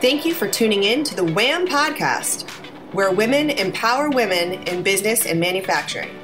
Thank you for tuning in to the WHAM podcast, where women empower women in business and manufacturing.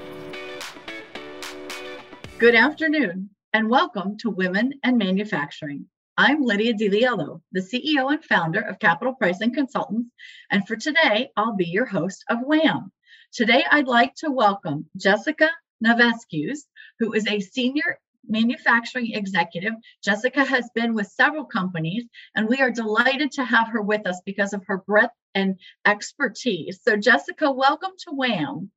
Good afternoon, and welcome to Women and Manufacturing. I'm Lydia DiLiello, the CEO and founder of Capital Pricing Consultants, and for today, I'll be your host of WHAM. Today, I'd like to welcome Jessica Navescues, who is a senior manufacturing executive. Jessica has been with several companies, and we are delighted to have her with us because of her breadth and expertise. So, Jessica, welcome to WHAM.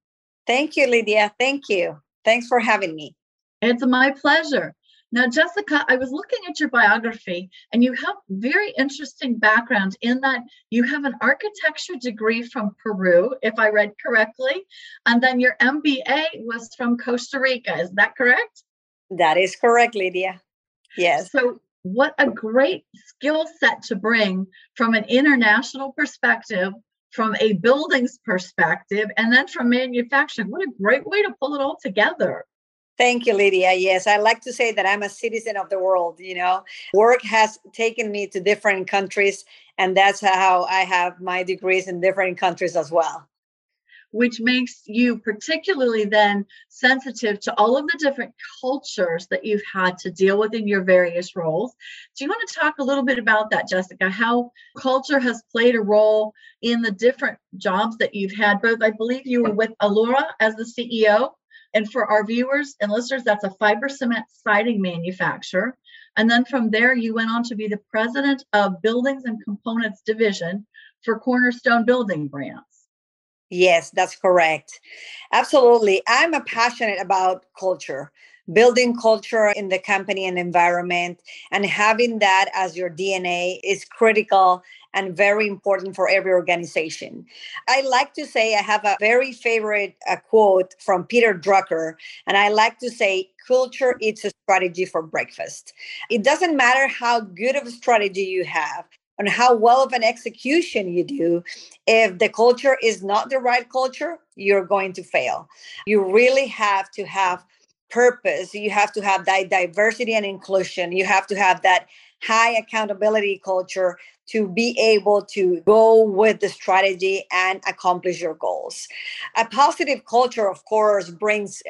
Thank you, Lydia. Thank you. Thanks for having me. It's my pleasure. Now, Jessica, I was looking at your biography, and you have very interesting background in that you have an architecture degree from Peru, if I read correctly, and then your MBA was from Costa Rica. Is that correct? That is correct, Lydia. Yes. So, what a great skill set to bring from an international perspective, from a buildings perspective, and then from manufacturing. What a great way to pull it all together. Thank you, Lydia. Yes, I like to say that I'm a citizen of the world. You know, work has taken me to different countries, and that's how I have my degrees in different countries as well which makes you particularly then sensitive to all of the different cultures that you've had to deal with in your various roles. Do you want to talk a little bit about that, Jessica? How culture has played a role in the different jobs that you've had? Both, I believe you were with Allura as the CEO. And for our viewers and listeners, that's a fiber cement siding manufacturer. And then from there, you went on to be the president of Buildings and Components Division for Cornerstone Building Brands. Yes, that's correct. Absolutely. I'm a passionate about culture, building culture in the company and environment, and having that as your DNA is critical and very important for every organization. I like to say I have a very favorite uh, quote from Peter Drucker, and I like to say, culture it's a strategy for breakfast. It doesn't matter how good of a strategy you have on how well of an execution you do. If the culture is not the right culture you're going to fail. You really have to have purpose. You have to have that diversity and inclusion. You have to have that high accountability culture to be able to go with the strategy and accomplish your goals. A positive culture, of course, brings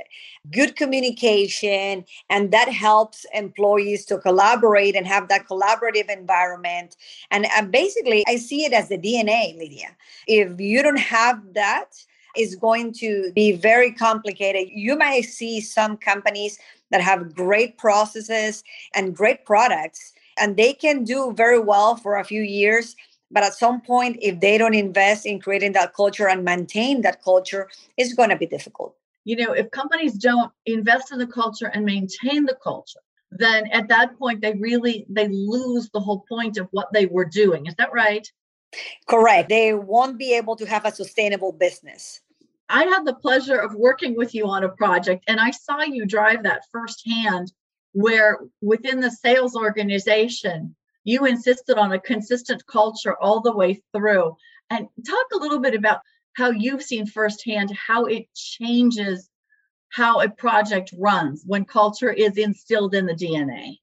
good communication and that helps employees to collaborate and have that collaborative environment. And, and basically, I see it as the DNA, Lydia. If you don't have that, it's going to be very complicated. You may see some companies that have great processes and great products and they can do very well for a few years but at some point if they don't invest in creating that culture and maintain that culture it's going to be difficult. You know if companies don't invest in the culture and maintain the culture then at that point they really they lose the whole point of what they were doing. Is that right? Correct. They won't be able to have a sustainable business. I had the pleasure of working with you on a project and i saw you drive that firsthand where within the sales organization, you insisted on a consistent culture all the way through. And talk a little bit about how you've seen firsthand how it changes how a project runs when culture is instilled in the DNA.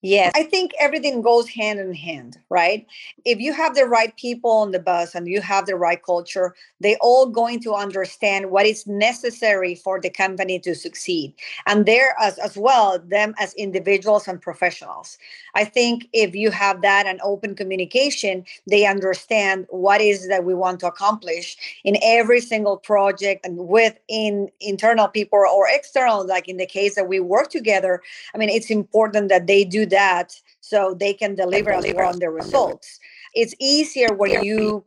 Yes, I think everything goes hand in hand, right? If you have the right people on the bus and you have the right culture, they all going to understand what is necessary for the company to succeed. And there as, as well, them as individuals and professionals. I think if you have that and open communication, they understand what is that we want to accomplish in every single project and with in internal people or external, like in the case that we work together. I mean, it's important that they do that so they can deliver, on the results. It's easier when you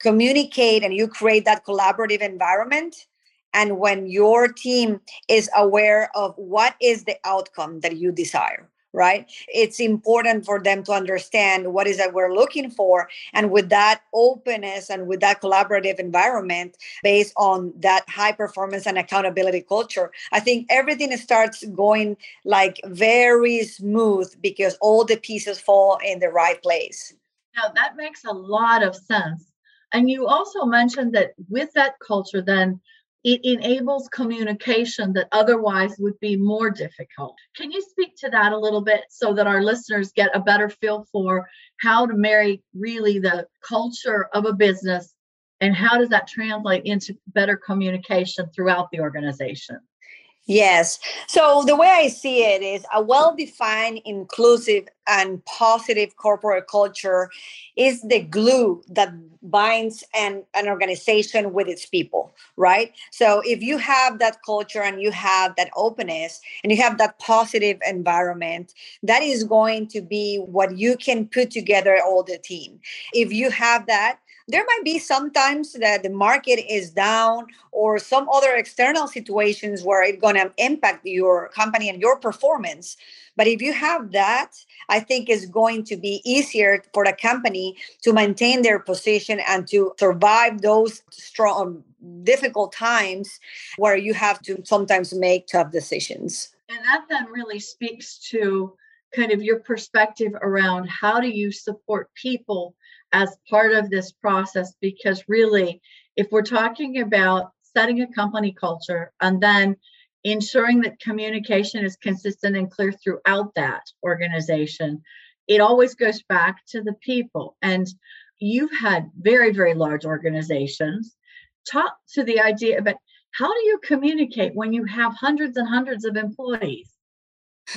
communicate and you create that collaborative environment and when your team is aware of what is the outcome that you desire right? It's important for them to understand what is that we're looking for and with that openness and with that collaborative environment based on that high performance and accountability culture i think everything starts going like very smooth because all the pieces fall in the right place. Now that makes a lot of sense. And you also mentioned that with that culture then it enables communication that otherwise would be more difficult. Can you speak to that a little bit so that our listeners get a better feel for how to marry really the culture of a business and how does that translate into better communication throughout the organization? Yes. So the way I see it is a well defined, inclusive, and positive corporate culture is the glue that binds an, an organization with its people, right? So if you have that culture and you have that openness and you have that positive environment, that is going to be what you can put together all the team. If you have that, there might be sometimes that the market is down or some other external situations where it's going to impact your company and your performance. But if you have that i think it's going to be easier for the company to maintain their position and to survive those strong difficult times where you have to sometimes make tough decisions. And that then really speaks to kind of your perspective around how do you support people as part of this process because really if we're talking about setting a company culture and then ensuring that communication is consistent and clear throughout that organization it always goes back to the people. And you've had very very large organizations. Talk to the idea about how do you communicate when you have hundreds and hundreds of employees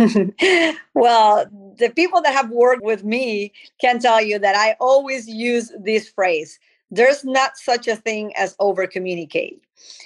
well, the people that have worked with me can tell you that I always use this phrase there's not such a thing as over communicate,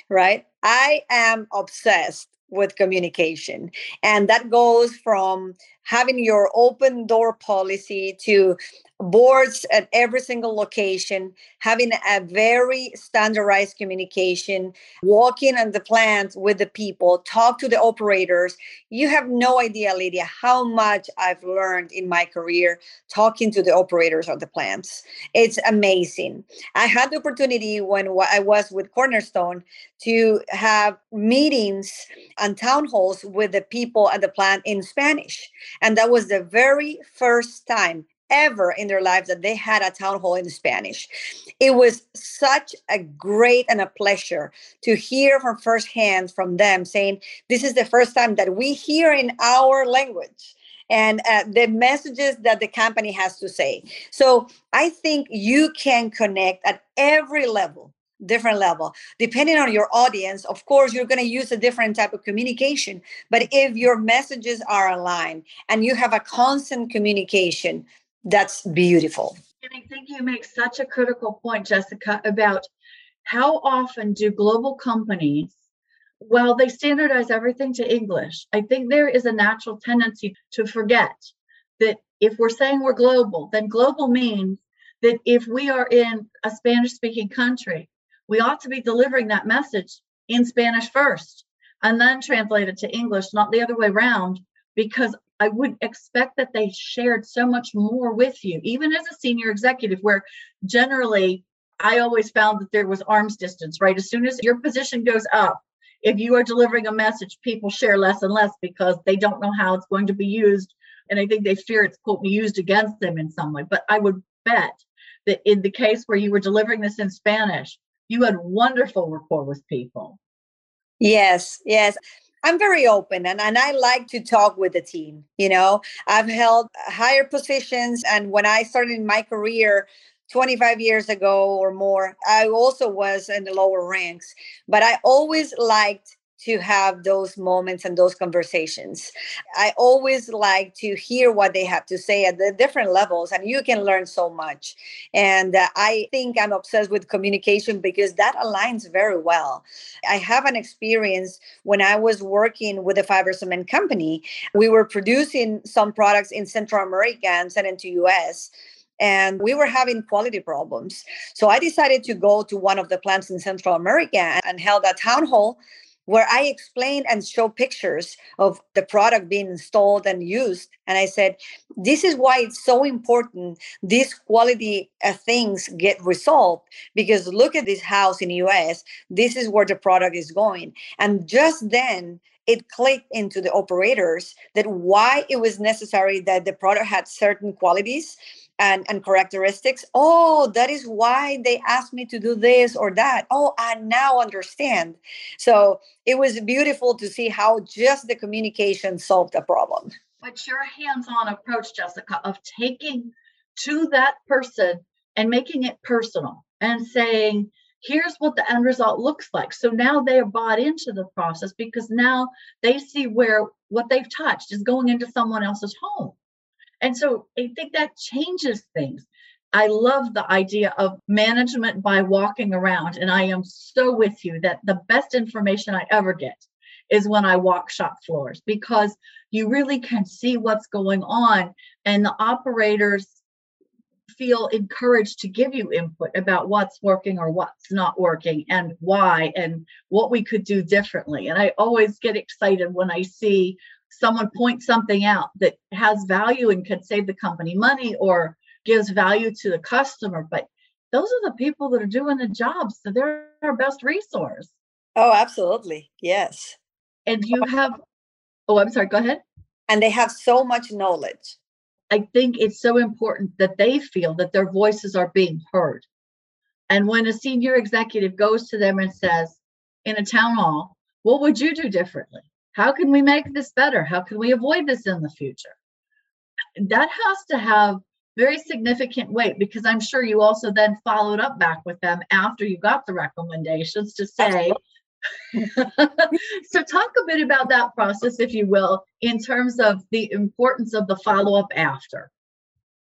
right? I am obsessed with communication. And that goes from having your open door policy to boards at every single location, having a very standardized communication, walking on the plant with the people, talk to the operators. You have no idea, Lydia, how much I've learned in my career talking to the operators of the plants. It's amazing. I had the opportunity when I was with Cornerstone to have meetings and town halls with the people at the plant in Spanish. And that was the very first time ever in their lives that they had a town hall in Spanish. It was such a great and a pleasure to hear from firsthand from them saying, This is the first time that we hear in our language and uh, the messages that the company has to say. So I think you can connect at every level different level depending on your audience of course you're going to use a different type of communication but if your messages are aligned and you have a constant communication that's beautiful. And I think you make such a critical point, Jessica, about how often do global companies, well, they standardize everything to English. I think there is a natural tendency to forget that if we're saying we're global, then global means that if we are in a Spanish speaking country, we ought to be delivering that message in Spanish first and then translate it to English, not the other way around, because I would expect that they shared so much more with you, even as a senior executive, where generally I always found that there was arm's distance, right? As soon as your position goes up, if you are delivering a message, people share less and less because they don't know how it's going to be used. And I think they fear it's quote used against them in some way. But I would bet that in the case where you were delivering this in Spanish, you had wonderful rapport with people. Yes, yes. I'm very open and, and I like to talk with the team. You know, I've held higher positions. And when I started my career 25 years ago or more, I also was in the lower ranks. But I always liked to have those moments and those conversations. I always like to hear what they have to say at the different levels, and you can learn so much. And uh, I think I'm obsessed with communication because that aligns very well. I have an experience when I was working with a fiber cement company, we were producing some products in Central America and sent into US and we were having quality problems. So I decided to go to one of the plants in Central America and held a town hall where I explained and show pictures of the product being installed and used. And I said, this is why it's so important these quality uh, things get resolved because look at this house in the US. This is where the product is going. And just then, it clicked into the operators that why it was necessary that the product had certain qualities and, and characteristics. Oh, that is why they asked me to do this or that. Oh, I now understand. So it was beautiful to see how just the communication solved the problem. But your hands on approach, Jessica, of taking to that person and making it personal and saying, here's what the end result looks like. So now they are bought into the process because now they see where what they've touched is going into someone else's home. And so I think that changes things. I love the idea of management by walking around. And I am so with you that the best information I ever get is when I walk shop floors because you really can see what's going on. And the operators feel encouraged to give you input about what's working or what's not working and why and what we could do differently. And I always get excited when I see someone point something out that has value and could save the company money or gives value to the customer. But those are the people that are doing the job. So they're our best resource. Oh, absolutely. Yes. And you have, oh, I'm sorry, go ahead. And they have so much knowledge. I think it's so important that they feel that their voices are being heard. And when a senior executive goes to them and says, in a town hall, what would you do differently? How can we make this better? How can we avoid this in the future? That has to have very significant weight because I'm sure you also then followed up back with them after you got the recommendations to say, so talk a bit about that process if you will in terms of the importance of the follow-up after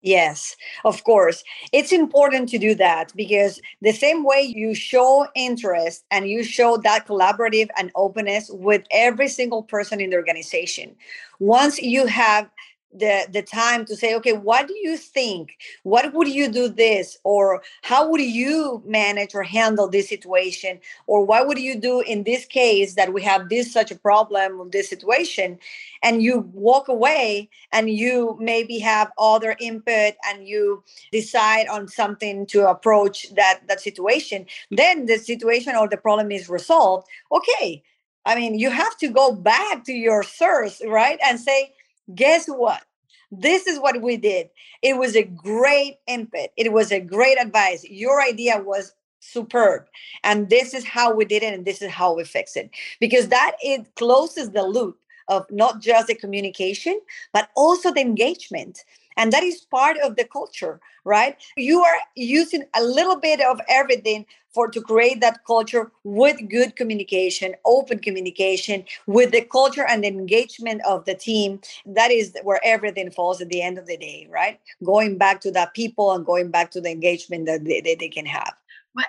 Yes, of course. It's important to do that because the same way you show interest and you show that collaborative and openness with every single person in the organization, once you have the the time to say okay what do you think? What would you do this? Or how would you manage or handle this situation? Or what would you do in this case that we have this such a problem with this situation? And you walk away and you maybe have other input and you decide on something to approach that that situation. Then the situation or the problem is resolved. Okay i mean you have to go back to your source right and say guess what? This is what we did. It was a great input. It was a great advice. Your idea was superb. And this is how we did it and this is how we fix it. Because that it closes the loop of not just the communication, but also the engagement. And that is part of the culture, right? You are using a little bit of everything for to create that culture with good communication, open communication, with the culture and engagement of the team. That is where everything falls at the end of the day, right? Going back to that people and going back to the engagement that they, they, they can have.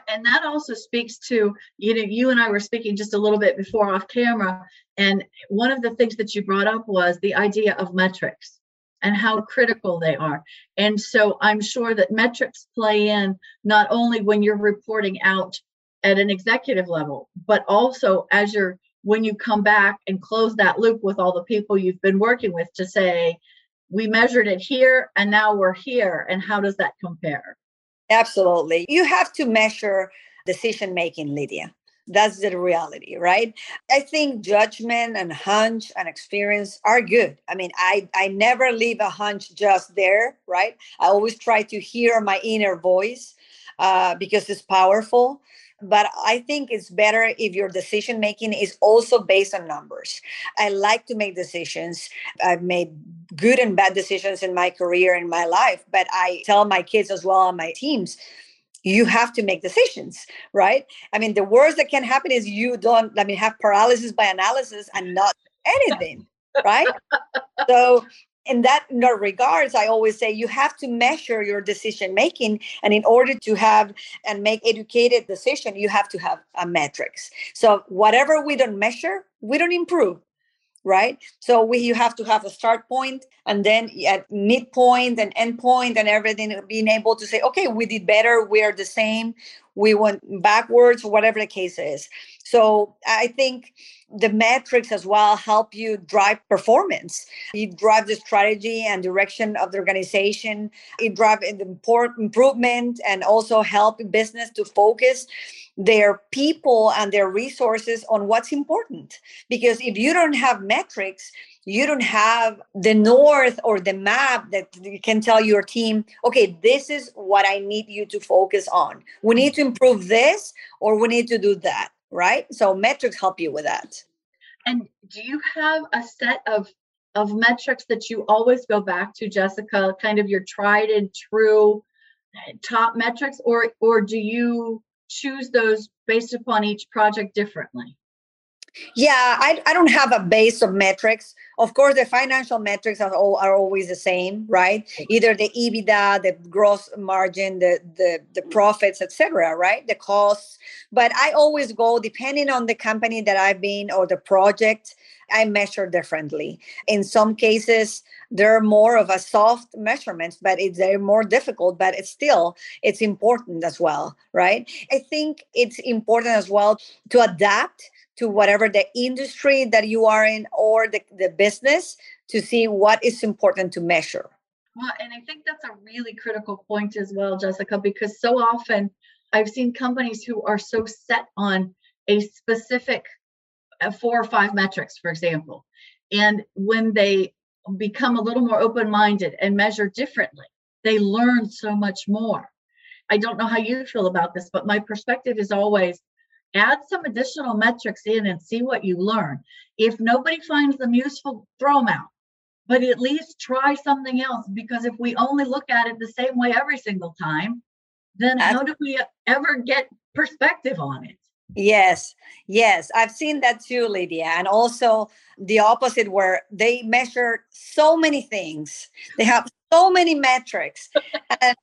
And that also speaks to, you know, you and I were speaking just a little bit before off camera. And one of the things that you brought up was the idea of metrics and how critical they are. And so I'm sure that metrics play in not only when you're reporting out at an executive level, but also as you're when you come back and close that loop with all the people you've been working with to say, we measured it here and now we're here. And how does that compare? Absolutely. You have to measure decision making, Lydia. That's the reality, right? I think judgment and hunch and experience are good. I mean, I I never leave a hunch just there, right? I always try to hear my inner voice uh, because it's powerful. But I think it's better if your decision making is also based on numbers. I like to make decisions. I've made good and bad decisions in my career in my life, but I tell my kids as well on my teams you have to make decisions, right? I mean, the worst that can happen is you don't, I mean, have paralysis by analysis and not anything, right? So, in that regards, I always say you have to measure your decision making, and in order to have and make educated decision, you have to have a metrics. So whatever we don't measure, we don't improve right? So we you have to have a start point and then at midpoint and end point and everything, being able to say, okay, we did better, we are the same, we went backwards, whatever the case is. So I think the metrics as well help you drive performance. You drive the strategy and direction of the organization. It drive the improvement and also help business to focus their people and their resources on what's important. Because if you don't have metrics, you don't have the north or the map that you can tell your team okay this is what i need you to focus on. We need to improve this or we need to do that right? So metrics help you with that. And do you have a set of of metrics that you always go back to jessica kind of your tried and true eh, top metrics? Or or do you choose those based upon each project differently? Yeah, I, I don't have a base of metrics. Of course, the financial metrics are all, are always the same, right? Either the EBITDA, the gross margin, the the the profits, etc. Right, the costs. But I always go depending on the company that I've been or the project. I measure differently. In some cases, they're more of a soft measurements, but it's they're more difficult. But it's still it's important as well, right? I think it's important as well to adapt to whatever the industry that you are in or the, the business to see what is important to measure. Well, and I think that's a really critical point as well, Jessica, because so often I've seen companies who are so set on a specific uh, four or five metrics, for example. And when they become a little more open minded and measure differently, they learn so much more. I don't know how you feel about this, but my perspective is always add some additional metrics in and see what you learn. If nobody finds them useful, throw them out. But at least try something else because if we only look at it the same way every single time, then how do we ever get perspective on it? Yes, yes, I've seen that too, Lydia. And also the opposite, where they measure so many things, they have so many metrics. and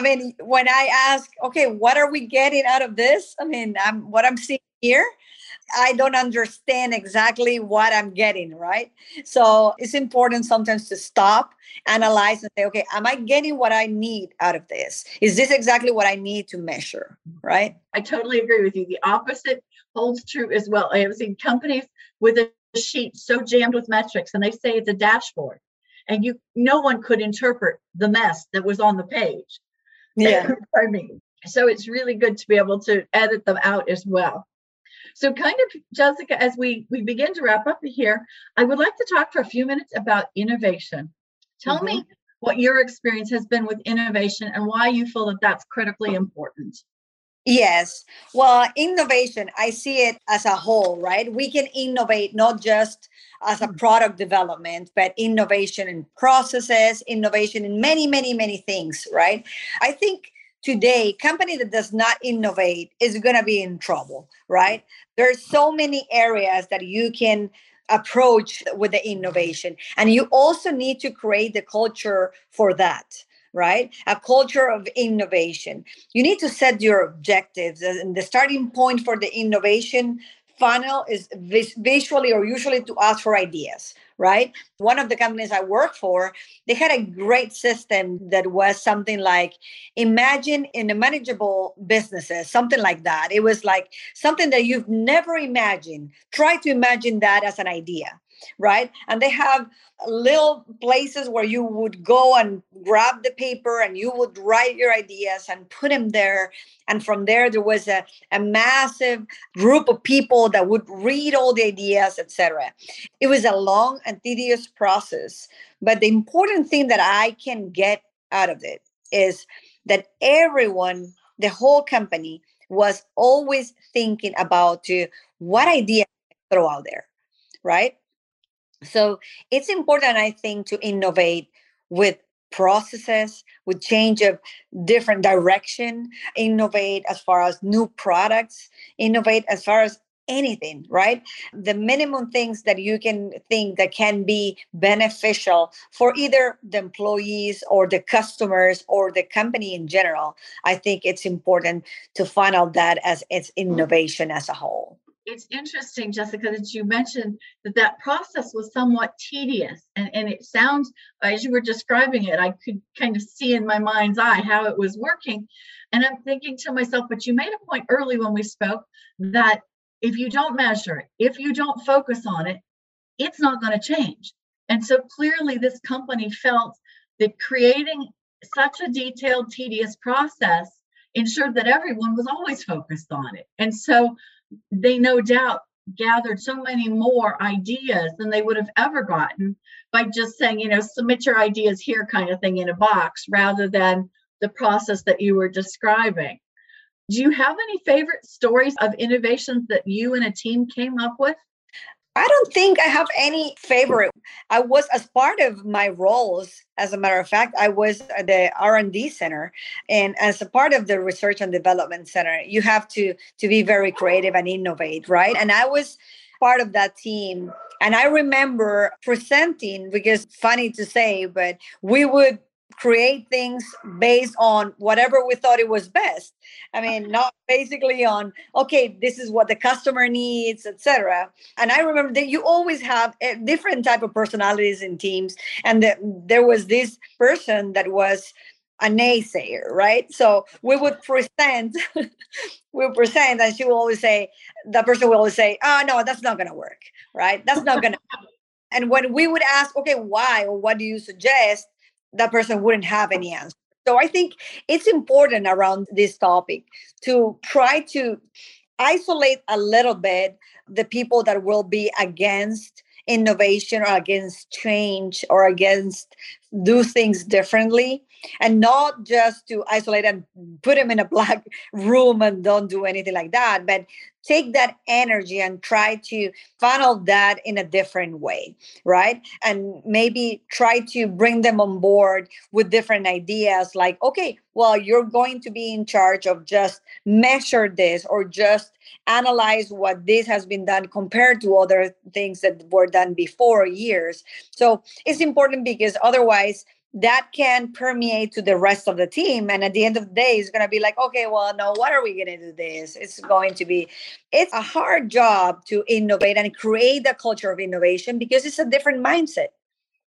I mean, when I ask, okay, what are we getting out of this? I mean, I'm what I'm seeing here. I don't understand exactly what I'm getting, right? So it's important sometimes to stop, analyze, and say, okay, am I getting what I need out of this? Is this exactly what I need to measure, right? I totally agree with you. The opposite holds true as well. I have seen companies with a sheet so jammed with metrics, and they say it's a dashboard, and you no one could interpret the mess that was on the page. Yeah. Pardon. So it's really good to be able to edit them out as well. So, kind of, Jessica, as we we begin to wrap up here, I would like to talk for a few minutes about innovation. Tell mm-hmm. me what your experience has been with innovation and why you feel that that's critically important. Yes. Well, innovation, I see it as a whole, right? We can innovate not just as a mm. product development, but innovation in processes, innovation in many, many, many things, right? I think today company that does not innovate is going to be in trouble right there's so many areas that you can approach with the innovation and you also need to create the culture for that right? A culture of innovation. You need to set your objectives, uh, and the starting point for the innovation funnel is vis- visually or usually to ask for ideas right one of the companies i worked for they had a great system that was something like imagine in a manageable businesses something like that it was like something that you've never imagined try to imagine that as an idea right? And they have little places where you would go and grab the paper and you would write your ideas and put them there. And from there, there was a, a massive group of people that would read all the ideas, etc. It was a long and tedious process. But the important thing that I can get out of it is that everyone, the whole company, was always thinking about uh, what idea throw out there, right? So it's important, I think, to innovate with processes, with change of different direction, innovate as far as new products, innovate as far as anything, right? The minimum things that you can think that can be beneficial for either the employees or the customers or the company in general. I think it's important to find out that as its innovation as a whole it's interesting, Jessica, that you mentioned that that process was somewhat tedious. And, and it sounds, as you were describing it, I could kind of see in my mind's eye how it was working. And I'm thinking to myself, but you made a point early when we spoke that if you don't measure it, if you don't focus on it, it's not going to change. And so clearly, this company felt that creating such a detailed, tedious process ensured that everyone was always focused on it. And so they no doubt gathered so many more ideas than they would have ever gotten by just saying, you know, submit your ideas here kind of thing in a box rather than the process that you were describing. Do you have any favorite stories of innovations that you and a team came up with? I don't think I have any favorite. I was as part of my roles, as a matter of fact, I was at the R&D center and as a part of the research and development center, you have to to be very creative and innovate, right? And I was part of that team and I remember presenting because funny to say, but we would create things based on whatever we thought it was best. I uh-huh. mean not basically on okay this is what the customer needs etc and i remember that you always have a different type of personalities in teams and the, there was this person that was a naysayer right? So we would present we would present and she will always say the person will always say oh no that's not going to work right? That's not going to and when we would ask okay why or what do you suggest that person wouldn't have any answer. So I think it's important around this topic to try to isolate a little bit the people that will be against innovation or against change or against do things differently and not just to isolate and put them in a black room and don't do anything like that but take that energy and try to funnel that in a different way right? And maybe try to bring them on board with different ideas like okay well you're going to be in charge of just measure this or just analyze what this has been done compared to other things that were done before years. So it's important because otherwise that can permeate to the rest of the team. And at the end of the day it's going to be like okay well no what are we going to do this? It's going to be it's a hard job to innovate and create the culture of innovation because it's a different mindset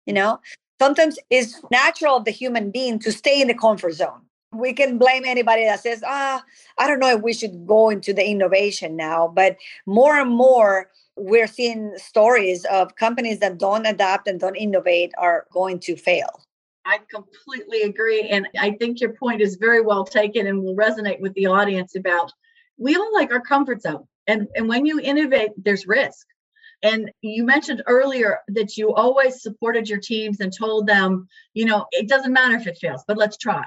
you know? Sometimes it's natural of the human being to stay in the comfort zone. We can blame anybody that says ah i don't know if we should go into the innovation now but more and more we're seeing stories of companies that don't adapt and don't innovate are going to fail I completely agree. And I think your point is very well taken and will resonate with the audience about we all like our comfort zone. And, and when you innovate, there's risk. And you mentioned earlier that you always supported your teams and told them, you know, it doesn't matter if it fails, but let's try.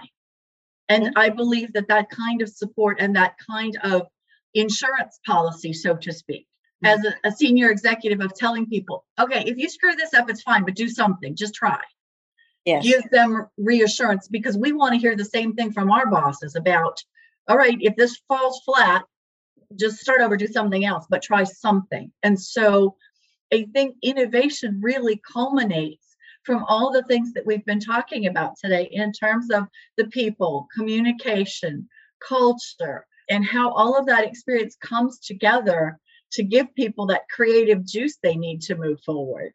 And mm-hmm. I believe that that kind of support and that kind of insurance policy, so to speak, mm-hmm. as a, a senior executive of telling people, okay, if you screw this up, it's fine, but do something, just try yes. give them reassurance because we want to hear the same thing from our bosses about all right if this falls flat just start over do something else but try something and so i think innovation really culminates from all the things that we've been talking about today in terms of the people communication culture and how all of that experience comes together to give people that creative juice they need to move forward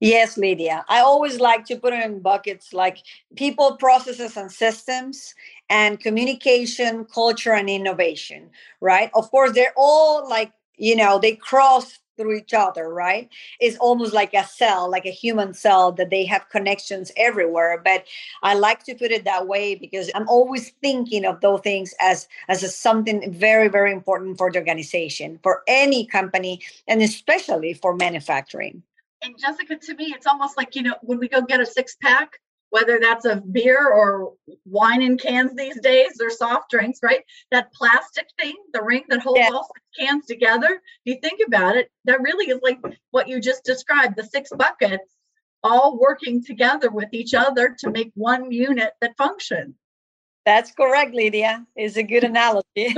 Yes, Lydia. I always like to put it in buckets like people, processes, and systems, and communication, culture, and innovation, right? Of course, they're all like, you know, they cross through each other, right? It's almost like a cell, like a human cell, that they have connections everywhere. But I like to put it that way because I'm always thinking of those things as as a, something very, very important for the organization, for any company, and especially for manufacturing and Jessica, to me, it's almost like, you know, when we go get a six pack, whether that's of beer or wine in cans these days or soft drinks, right? That plastic thing, the ring that holds yeah. all cans together. If you think about it, that really is like what you just described the six buckets all working together with each other to make one unit that functions. That's correct, Lydia. Is a good analogy.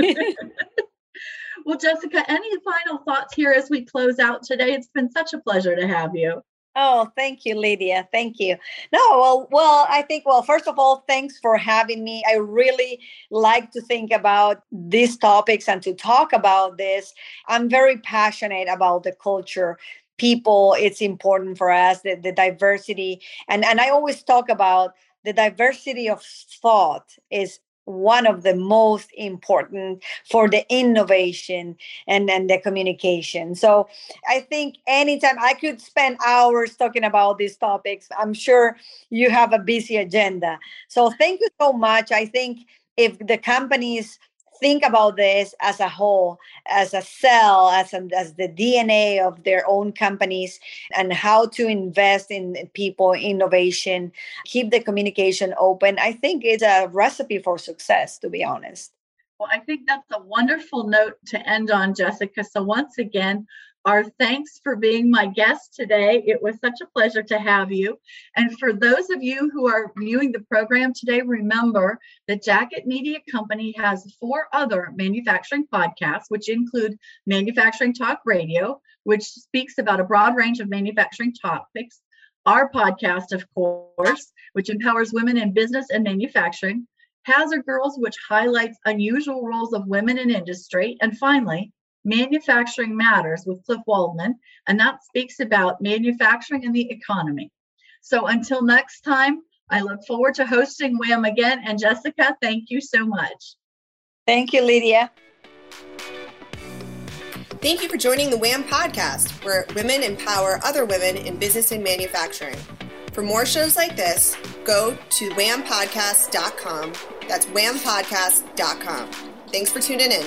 Well, Jessica, any final thoughts here as we close out today? It's been such a pleasure to have you. Oh, thank you, Lydia. Thank you. No, well, well, I think, well, first of all, thanks for having me. I really like to think about these topics and to talk about this. I'm very passionate about the culture people it's important for us the, the diversity and and i always talk about the diversity of thought is one of the most important for the innovation and then the communication. So i think anytime i could spend hours talking about these topics i'm sure you have a busy agenda. So thank you so much. I think if the companies think about this as a whole, as a cell, as, a, as the DNA of their own companies, and how to invest in people, innovation, keep the communication open. I think it's a recipe for success, to be honest. Well, I think that's a wonderful note to end on, Jessica. So, once again, our thanks for being my guest today. It was such a pleasure to have you. And for those of you who are viewing the program today, remember that Jacket Media Company has four other manufacturing podcasts, which include Manufacturing Talk Radio, which speaks about a broad range of manufacturing topics. Our podcast, of course, which empowers women in business and manufacturing. Hazard Girls, which highlights unusual roles of women in industry. And finally, Manufacturing Matters with Cliff Waldman, and that speaks about manufacturing and the economy. So until next time, I look forward to hosting WHAM again. And Jessica, thank you so much. Thank you, Lydia. Thank you for joining the WHAM podcast, where women empower other women in business and manufacturing. For more shows like this, go to whampodcast.com. That's whampodcast.com. Thanks for tuning in.